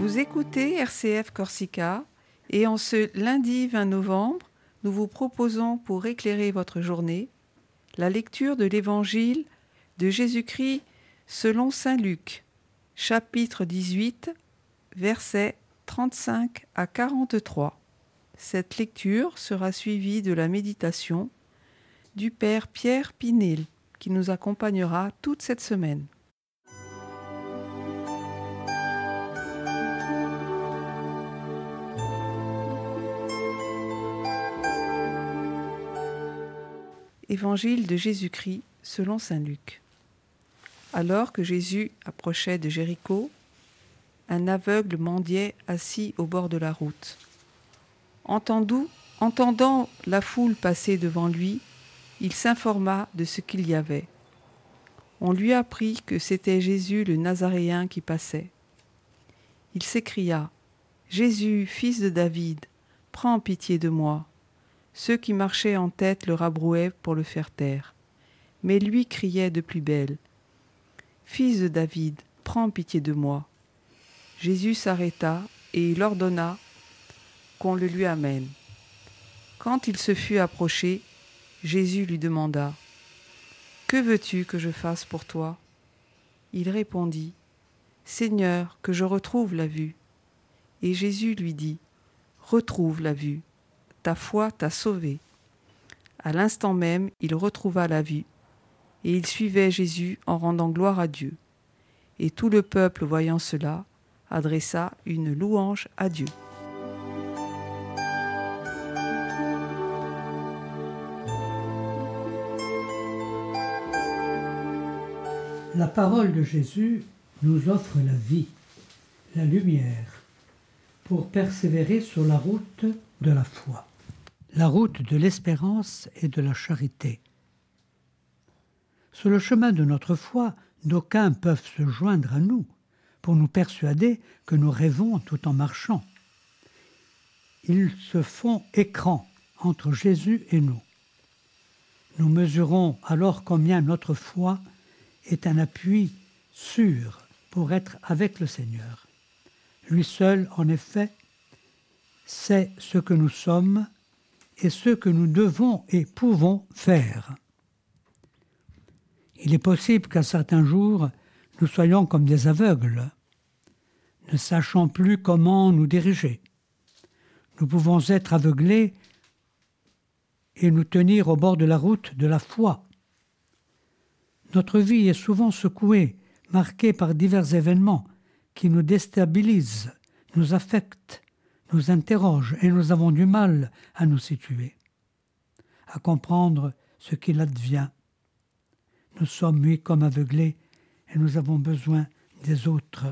Vous écoutez RCF Corsica et en ce lundi 20 novembre, nous vous proposons pour éclairer votre journée la lecture de l'Évangile de Jésus-Christ selon Saint Luc, chapitre 18, versets 35 à 43. Cette lecture sera suivie de la méditation du Père Pierre Pinel qui nous accompagnera toute cette semaine. Évangile de Jésus-Christ selon Saint Luc. Alors que Jésus approchait de Jéricho, un aveugle mendiait assis au bord de la route. entendant la foule passer devant lui, il s'informa de ce qu'il y avait. On lui apprit que c'était Jésus le Nazaréen qui passait. Il s'écria Jésus, fils de David, prends pitié de moi. Ceux qui marchaient en tête le rabrouaient pour le faire taire. Mais lui criait de plus belle. Fils de David, prends pitié de moi. Jésus s'arrêta et il ordonna qu'on le lui amène. Quand il se fut approché, Jésus lui demanda Que veux-tu que je fasse pour toi? Il répondit Seigneur, que je retrouve la vue. Et Jésus lui dit Retrouve la vue ta foi t'a sauvé. À l'instant même, il retrouva la vue, et il suivait Jésus en rendant gloire à Dieu. Et tout le peuple, voyant cela, adressa une louange à Dieu. La parole de Jésus nous offre la vie, la lumière, pour persévérer sur la route de la foi la route de l'espérance et de la charité. Sur le chemin de notre foi, d'aucuns peuvent se joindre à nous pour nous persuader que nous rêvons tout en marchant. Ils se font écran entre Jésus et nous. Nous mesurons alors combien notre foi est un appui sûr pour être avec le Seigneur. Lui seul, en effet, sait ce que nous sommes et ce que nous devons et pouvons faire. Il est possible qu'à certains jours, nous soyons comme des aveugles, ne sachant plus comment nous diriger. Nous pouvons être aveuglés et nous tenir au bord de la route de la foi. Notre vie est souvent secouée, marquée par divers événements qui nous déstabilisent, nous affectent, nous interroge et nous avons du mal à nous situer, à comprendre ce qu'il advient. Nous sommes, oui, comme aveuglés et nous avons besoin des autres.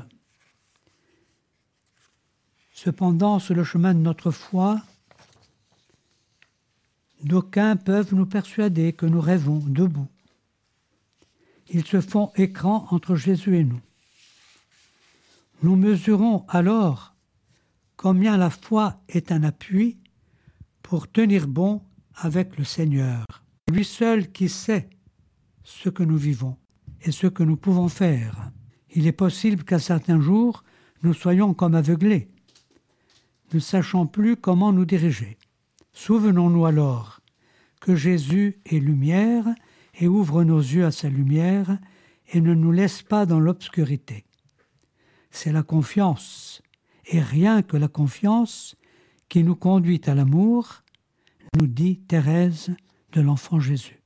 Cependant, sur le chemin de notre foi, d'aucuns peuvent nous persuader que nous rêvons debout. Ils se font écran entre Jésus et nous. Nous mesurons alors combien la foi est un appui pour tenir bon avec le Seigneur. Lui seul qui sait ce que nous vivons et ce que nous pouvons faire. Il est possible qu'à certains jours, nous soyons comme aveuglés, ne sachant plus comment nous diriger. Souvenons-nous alors que Jésus est lumière et ouvre nos yeux à sa lumière et ne nous laisse pas dans l'obscurité. C'est la confiance et rien que la confiance qui nous conduit à l'amour, nous dit Thérèse de l'Enfant Jésus.